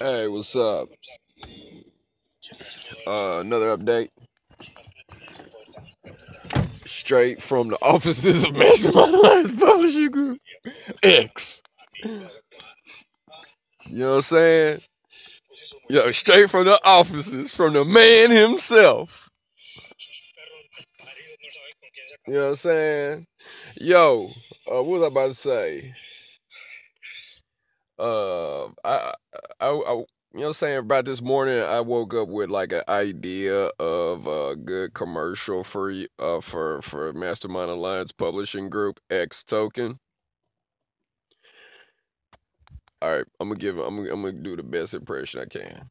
Hey, what's up? Uh, another update. Straight from the offices of Mastermind Alliance Publishing Group. X. You know what I'm saying? Yo, straight from the offices, from the man himself. You know what I'm saying? Yo, uh, what was I about to say? Uh, I, I, I, you know I'm saying? About this morning, I woke up with like an idea of a good commercial for uh for for Mastermind Alliance Publishing Group X Token. All right, I'm gonna give. I'm gonna, I'm gonna do the best impression I can.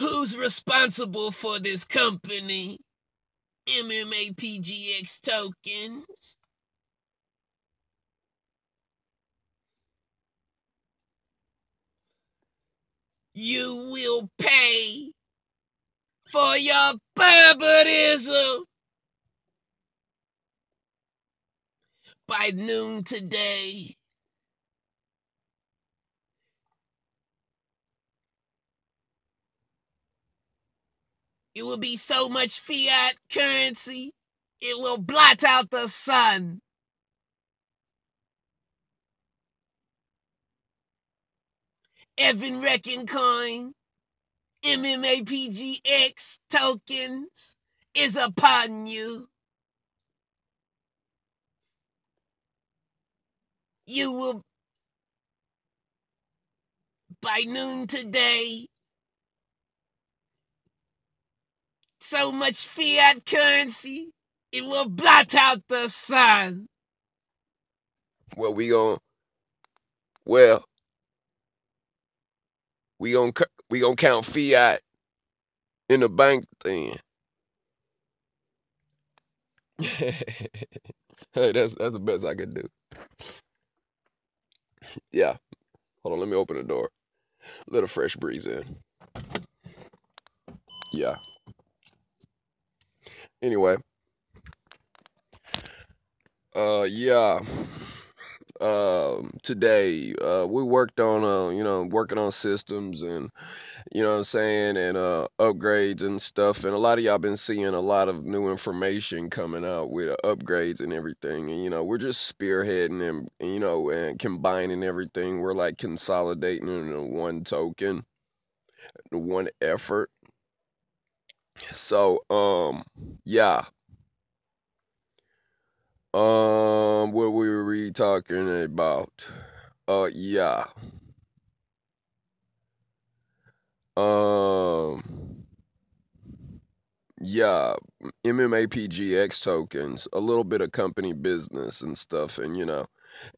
Who's responsible for this company? MMA PGX tokens. You will pay for your barbarism by noon today. It will be so much fiat currency, it will blot out the sun. Evan Reckoncoin, Coin, PGX tokens is upon you. You will, by noon today, so much fiat currency, it will blot out the sun. Well, we gon' well, we gon' we gonna count fiat in the bank then. hey, that's that's the best I could do. Yeah. Hold on, let me open the door. A fresh breeze in. Yeah. Anyway. Uh yeah. Um today uh we worked on uh you know working on systems and you know what I'm saying and uh upgrades and stuff and a lot of y'all been seeing a lot of new information coming out with uh, upgrades and everything and you know we're just spearheading and you know and combining everything. We're like consolidating into one token one effort. So um yeah. Um, what we were we talking about? Uh, yeah. Um, yeah, MMAPGX tokens, a little bit of company business and stuff, and you know,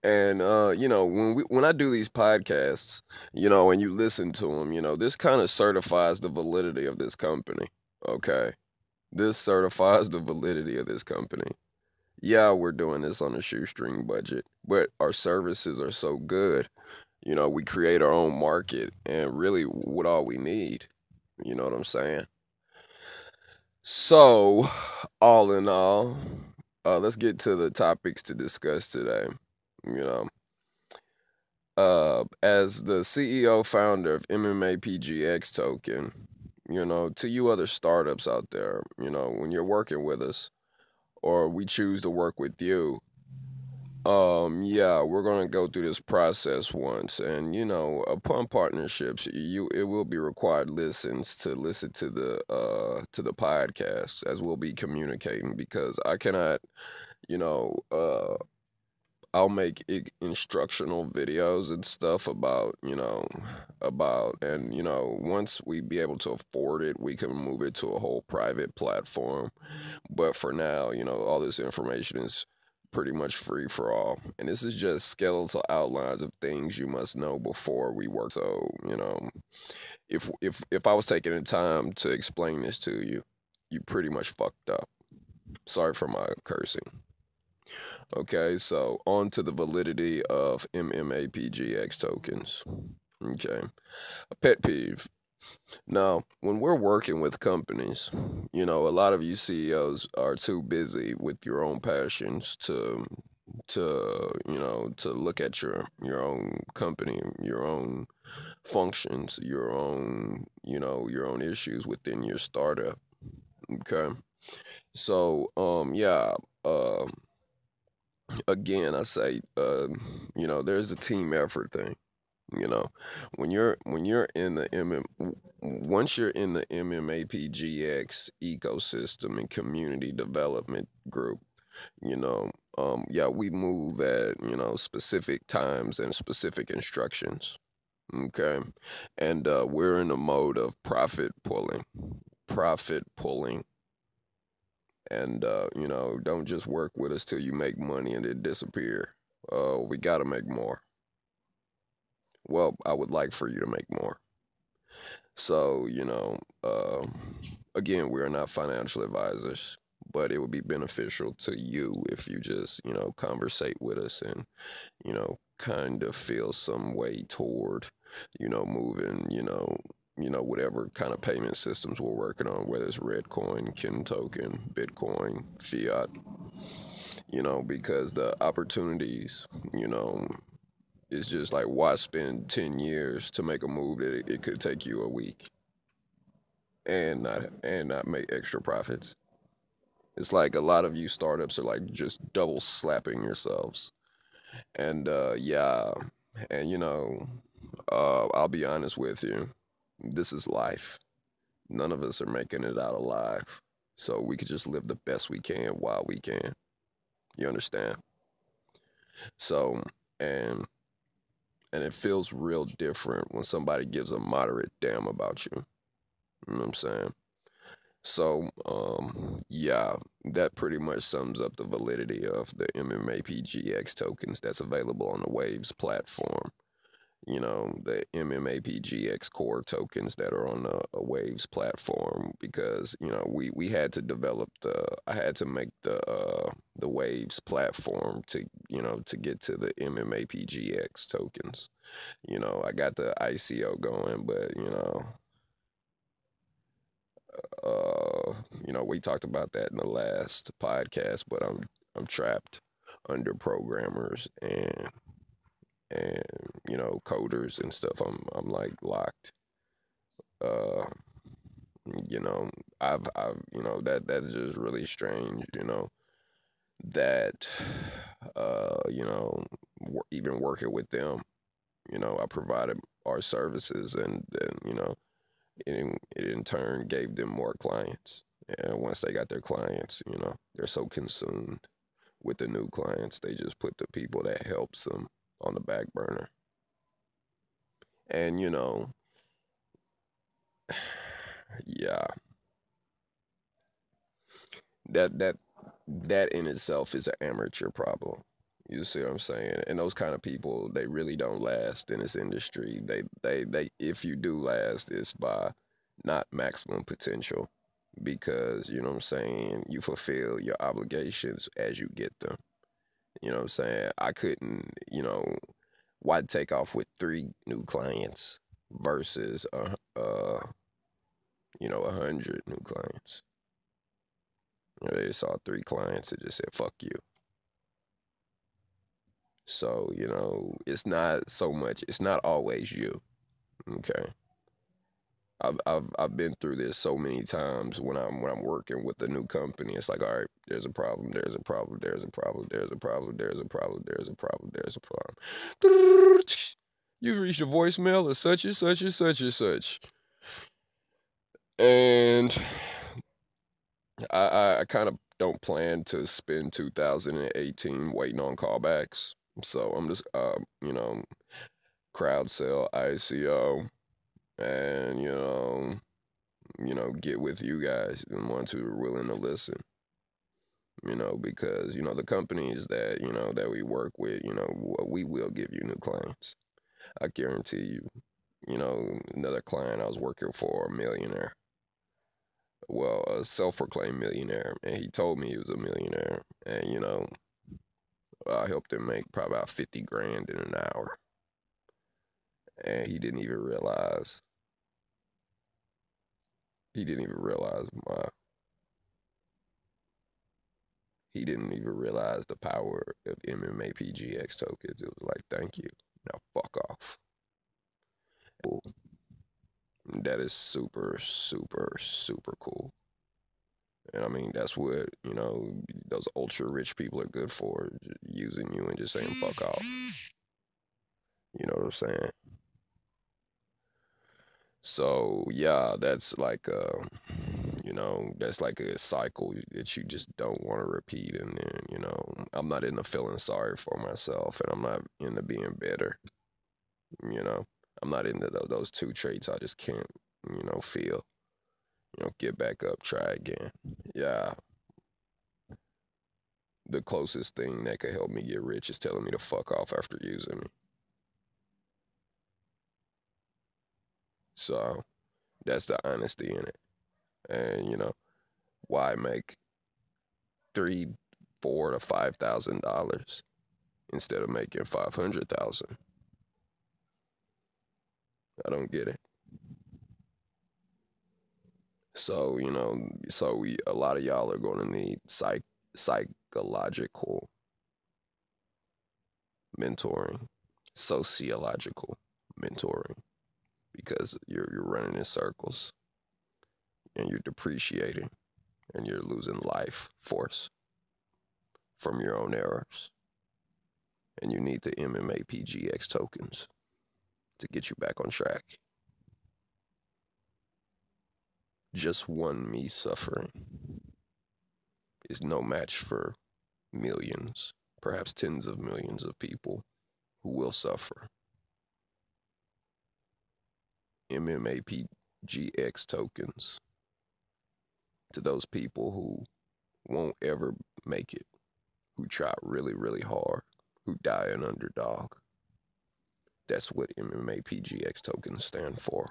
and uh, you know, when we when I do these podcasts, you know, and you listen to them, you know, this kind of certifies the validity of this company. Okay, this certifies the validity of this company yeah, we're doing this on a shoestring budget, but our services are so good. You know, we create our own market and really what all we need. You know what I'm saying? So, all in all, uh, let's get to the topics to discuss today. You know, uh, as the CEO founder of MMA PGX Token, you know, to you other startups out there, you know, when you're working with us, or we choose to work with you, um, yeah, we're gonna go through this process once, and you know, upon partnerships, you it will be required listens to listen to the uh to the podcast as we'll be communicating because I cannot, you know, uh I'll make instructional videos and stuff about, you know, about, and, you know, once we be able to afford it, we can move it to a whole private platform. But for now, you know, all this information is pretty much free for all. And this is just skeletal outlines of things you must know before we work. So, you know, if if if I was taking the time to explain this to you, you pretty much fucked up. Sorry for my cursing. Okay, so on to the validity of MMAPGX tokens. Okay, a pet peeve. Now, when we're working with companies, you know, a lot of you CEOs are too busy with your own passions to to you know to look at your your own company, your own functions, your own you know your own issues within your startup. Okay, so um yeah, uh, again I say uh, you know there's a team effort thing. You know, when you're when you're in the MM, once you're in the MMAPGX ecosystem and community development group, you know, um, yeah, we move at you know specific times and specific instructions. Okay, and uh, we're in a mode of profit pulling, profit pulling, and uh, you know, don't just work with us till you make money and then disappear. Uh, we got to make more. Well, I would like for you to make more. So, you know, uh, again, we are not financial advisors, but it would be beneficial to you if you just, you know, conversate with us and, you know, kind of feel some way toward, you know, moving, you know, you know, whatever kind of payment systems we're working on, whether it's Reddcoin, Kin Token, Bitcoin, Fiat, you know, because the opportunities, you know, it's just like why spend 10 years to make a move that it, it could take you a week and not and not make extra profits. It's like a lot of you startups are like just double slapping yourselves. And uh yeah, and you know, uh I'll be honest with you. This is life. None of us are making it out alive. So we could just live the best we can while we can. You understand? So, and and it feels real different when somebody gives a moderate damn about you. You know what I'm saying? So, um, yeah, that pretty much sums up the validity of the MMAPGX tokens that's available on the Waves platform. You know, the MMAPGX core tokens that are on the Waves platform because, you know, we, we had to develop the, I had to make the, uh, the Waves platform to, you know, to get to the MMAPGX tokens. You know, I got the ICO going, but, you know, uh, you know, we talked about that in the last podcast, but I'm I'm trapped under programmers and and you know coders and stuff. I'm I'm like locked. Uh, you know, I've I've you know that that's just really strange. You know that uh you know even working with them, you know, I provided our services and then you know it, it in turn gave them more clients. And once they got their clients, you know, they're so consumed with the new clients, they just put the people that helps them on the back burner. And you know, yeah, that that that in itself is an amateur problem. You see what I'm saying? And those kind of people, they really don't last in this industry. They they they if you do last, it's by not maximum potential because you know what I'm saying, you fulfill your obligations as you get them. You know what I'm saying? I couldn't, you know, why take off with three new clients versus uh uh you know a hundred new clients. You know, they saw three clients and just said fuck you. So, you know, it's not so much, it's not always you. Okay. I've, I've I've been through this so many times when I'm when I'm working with a new company. It's like, all right, there's a problem, there's a problem, there's a problem, there's a problem, there's a problem, there's a problem, there's a problem. You've reached a voicemail of such and such and such and such. And I, I kind of don't plan to spend 2018 waiting on callbacks. So I'm just, uh, you know, crowd sale, ICO, and you know, you know, get with you guys, the ones who are willing to listen. You know, because you know the companies that you know that we work with, you know, we will give you new clients. I guarantee you. You know, another client I was working for, a millionaire. Well, a self-proclaimed millionaire, and he told me he was a millionaire, and you know, I helped him make probably about fifty grand in an hour, and he didn't even realize he didn't even realize my he didn't even realize the power of MMA PGX tokens. It was like, thank you. Now fuck off. That is super, super, super cool. And I mean, that's what, you know, those ultra rich people are good for, using you and just saying fuck off. You know what I'm saying? So, yeah, that's like, uh, you know, that's like a cycle that you just don't want to repeat. And then, you know, I'm not into feeling sorry for myself and I'm not into being better. You know, I'm not into those two traits. I just can't, you know, feel. You know, get back up, try again. Yeah. The closest thing that could help me get rich is telling me to fuck off after using me. So that's the honesty in it. And you know, why make three, four to five thousand dollars instead of making five hundred thousand? I don't get it. So, you know, so we a lot of y'all are gonna need psych psychological mentoring, sociological mentoring, because you're you're running in circles and you're depreciating and you're losing life force from your own errors. And you need the MMA PGX tokens to get you back on track. Just one me suffering is no match for millions, perhaps tens of millions of people who will suffer. MMA PGX tokens to those people who won't ever make it, who try really, really hard, who die an underdog. That's what MMAPGX tokens stand for.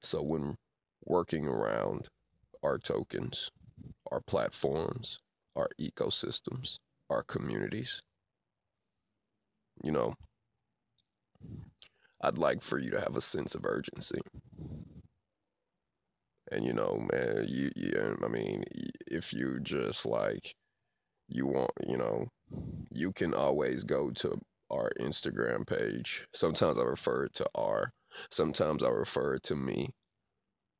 So when working around our tokens, our platforms, our ecosystems, our communities, you know, I'd like for you to have a sense of urgency. And you know, man, you, you I mean, if you just like you want, you know, you can always go to our Instagram page. Sometimes I refer to R, sometimes I refer to me.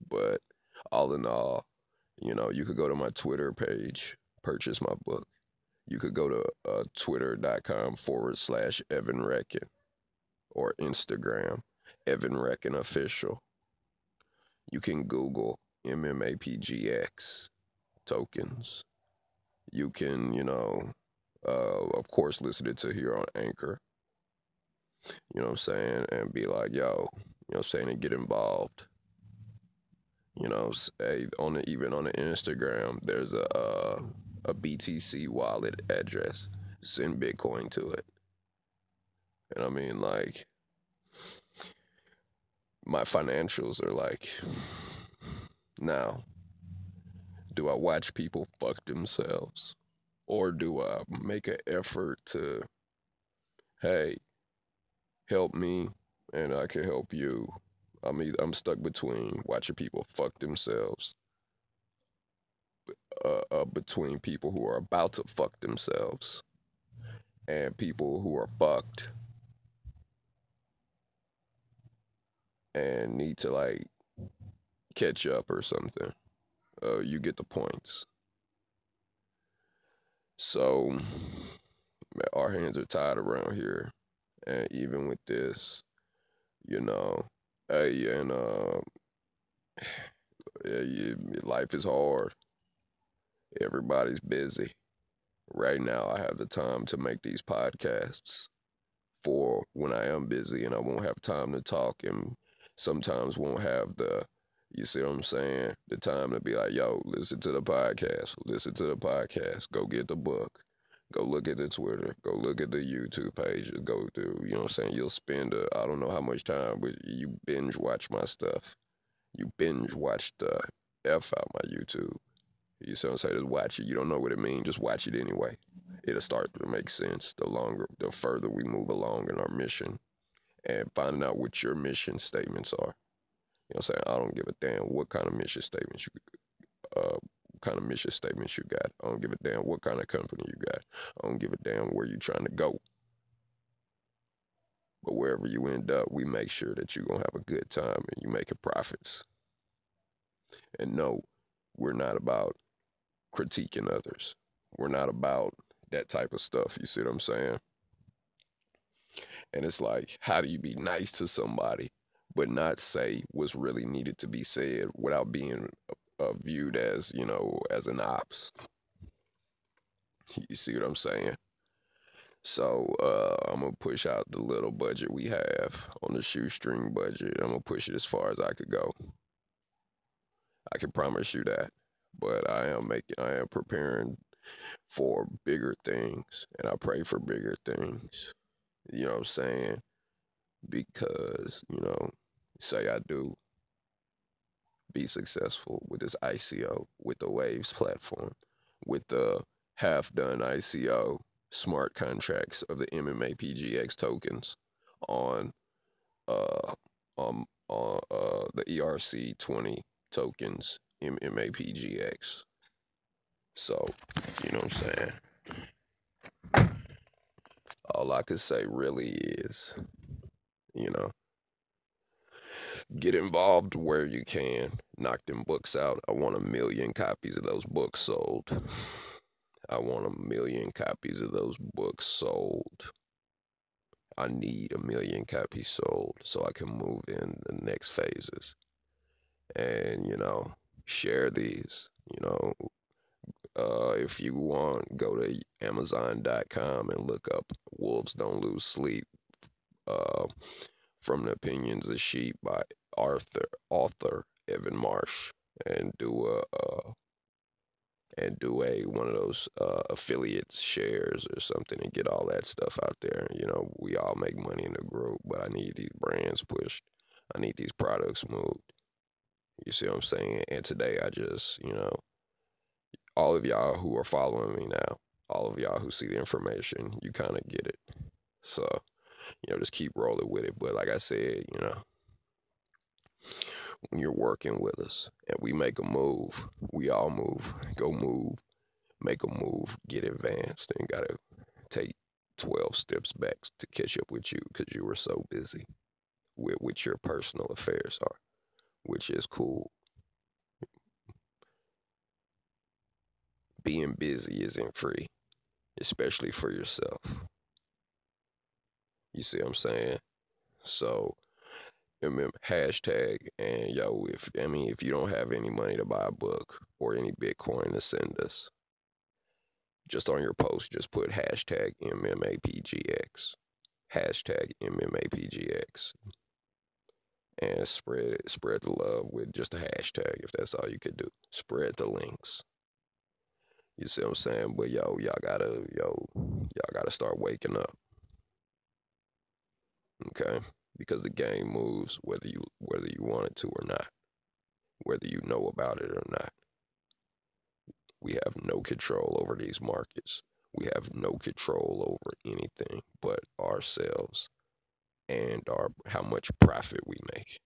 But all in all, you know, you could go to my Twitter page, purchase my book. You could go to uh, twitter.com forward slash Evan Reckon or Instagram, Evan Reckon Official. You can Google MMAPGX tokens. You can, you know, uh, of course, listen it to here on Anchor. You know what I'm saying? And be like, yo, you know what I'm saying? And get involved. You know, hey, on the, even on the Instagram, there's a uh, a BTC wallet address. Send Bitcoin to it. And I mean, like, my financials are like, now, do I watch people fuck themselves? Or do I make an effort to, hey, help me and I can help you? I'm either, I'm stuck between watching people fuck themselves, uh, uh, between people who are about to fuck themselves, and people who are fucked and need to like catch up or something. Uh, you get the points. So our hands are tied around here, and even with this, you know, hey, and uh, yeah, life is hard. Everybody's busy. Right now, I have the time to make these podcasts for when I am busy and I won't have time to talk and sometimes won't have the you see what I'm saying? The time to be like, yo, listen to the podcast, listen to the podcast, go get the book, go look at the Twitter, go look at the YouTube page, go through, you know what I'm saying? You'll spend, I don't know how much time, but you binge watch my stuff. You binge watch the F out my YouTube. You see what I'm saying? Just watch it. You don't know what it means, just watch it anyway. It'll start to make sense the longer, the further we move along in our mission and finding out what your mission statements are. You know what I'm saying? I don't give a damn what kind of mission statements you uh, kind of mission statements you got. I don't give a damn what kind of company you got. I don't give a damn where you're trying to go. But wherever you end up, we make sure that you're gonna have a good time and you making profits. And no, we're not about critiquing others. We're not about that type of stuff. You see what I'm saying? And it's like, how do you be nice to somebody, but not say what's really needed to be said without being uh, viewed as, you know, as an ops? You see what I'm saying? So uh, I'm gonna push out the little budget we have on the shoestring budget. I'm gonna push it as far as I could go. I can promise you that. But I am making, I am preparing for bigger things, and I pray for bigger things. You know what I'm saying? Because you know, say I do be successful with this ICO, with the Waves platform, with the half done ICO smart contracts of the MMA PGX tokens on uh um on uh the ERC 20 tokens MMA PGX. So, you know what I'm saying? All I could say really is, you know, get involved where you can. Knock them books out. I want a million copies of those books sold. I want a million copies of those books sold. I need a million copies sold so I can move in the next phases. And, you know, share these. You know, uh, if you want, go to Amazon.com and look up Wolves Don't Lose Sleep uh, from the Opinions of Sheep by Arthur, author Evan Marsh, and do a, uh, and do a one of those uh, affiliates shares or something and get all that stuff out there. You know, we all make money in the group, but I need these brands pushed. I need these products moved. You see what I'm saying? And today I just, you know, all of y'all who are following me now, all of y'all who see the information, you kind of get it. So, you know, just keep rolling with it. But like I said, you know, when you're working with us and we make a move, we all move. Go move, make a move, get advanced, and gotta take 12 steps back to catch up with you because you were so busy with what your personal affairs are, which is cool. Being busy isn't free, especially for yourself. You see what I'm saying? So remember hashtag and yo if I mean if you don't have any money to buy a book or any Bitcoin to send us, just on your post just put hashtag MMAPGX. Hashtag MMAPGX. And spread spread the love with just a hashtag if that's all you could do. Spread the links. You see what I'm saying? But yo, y'all gotta yo, y'all gotta start waking up. Okay? Because the game moves whether you whether you want it to or not. Whether you know about it or not. We have no control over these markets. We have no control over anything but ourselves and our how much profit we make.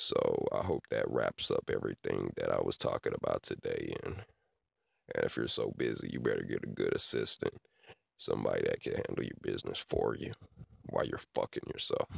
So I hope that wraps up everything that I was talking about today. And and if you're so busy, you better get a good assistant, somebody that can handle your business for you while you're fucking yourself.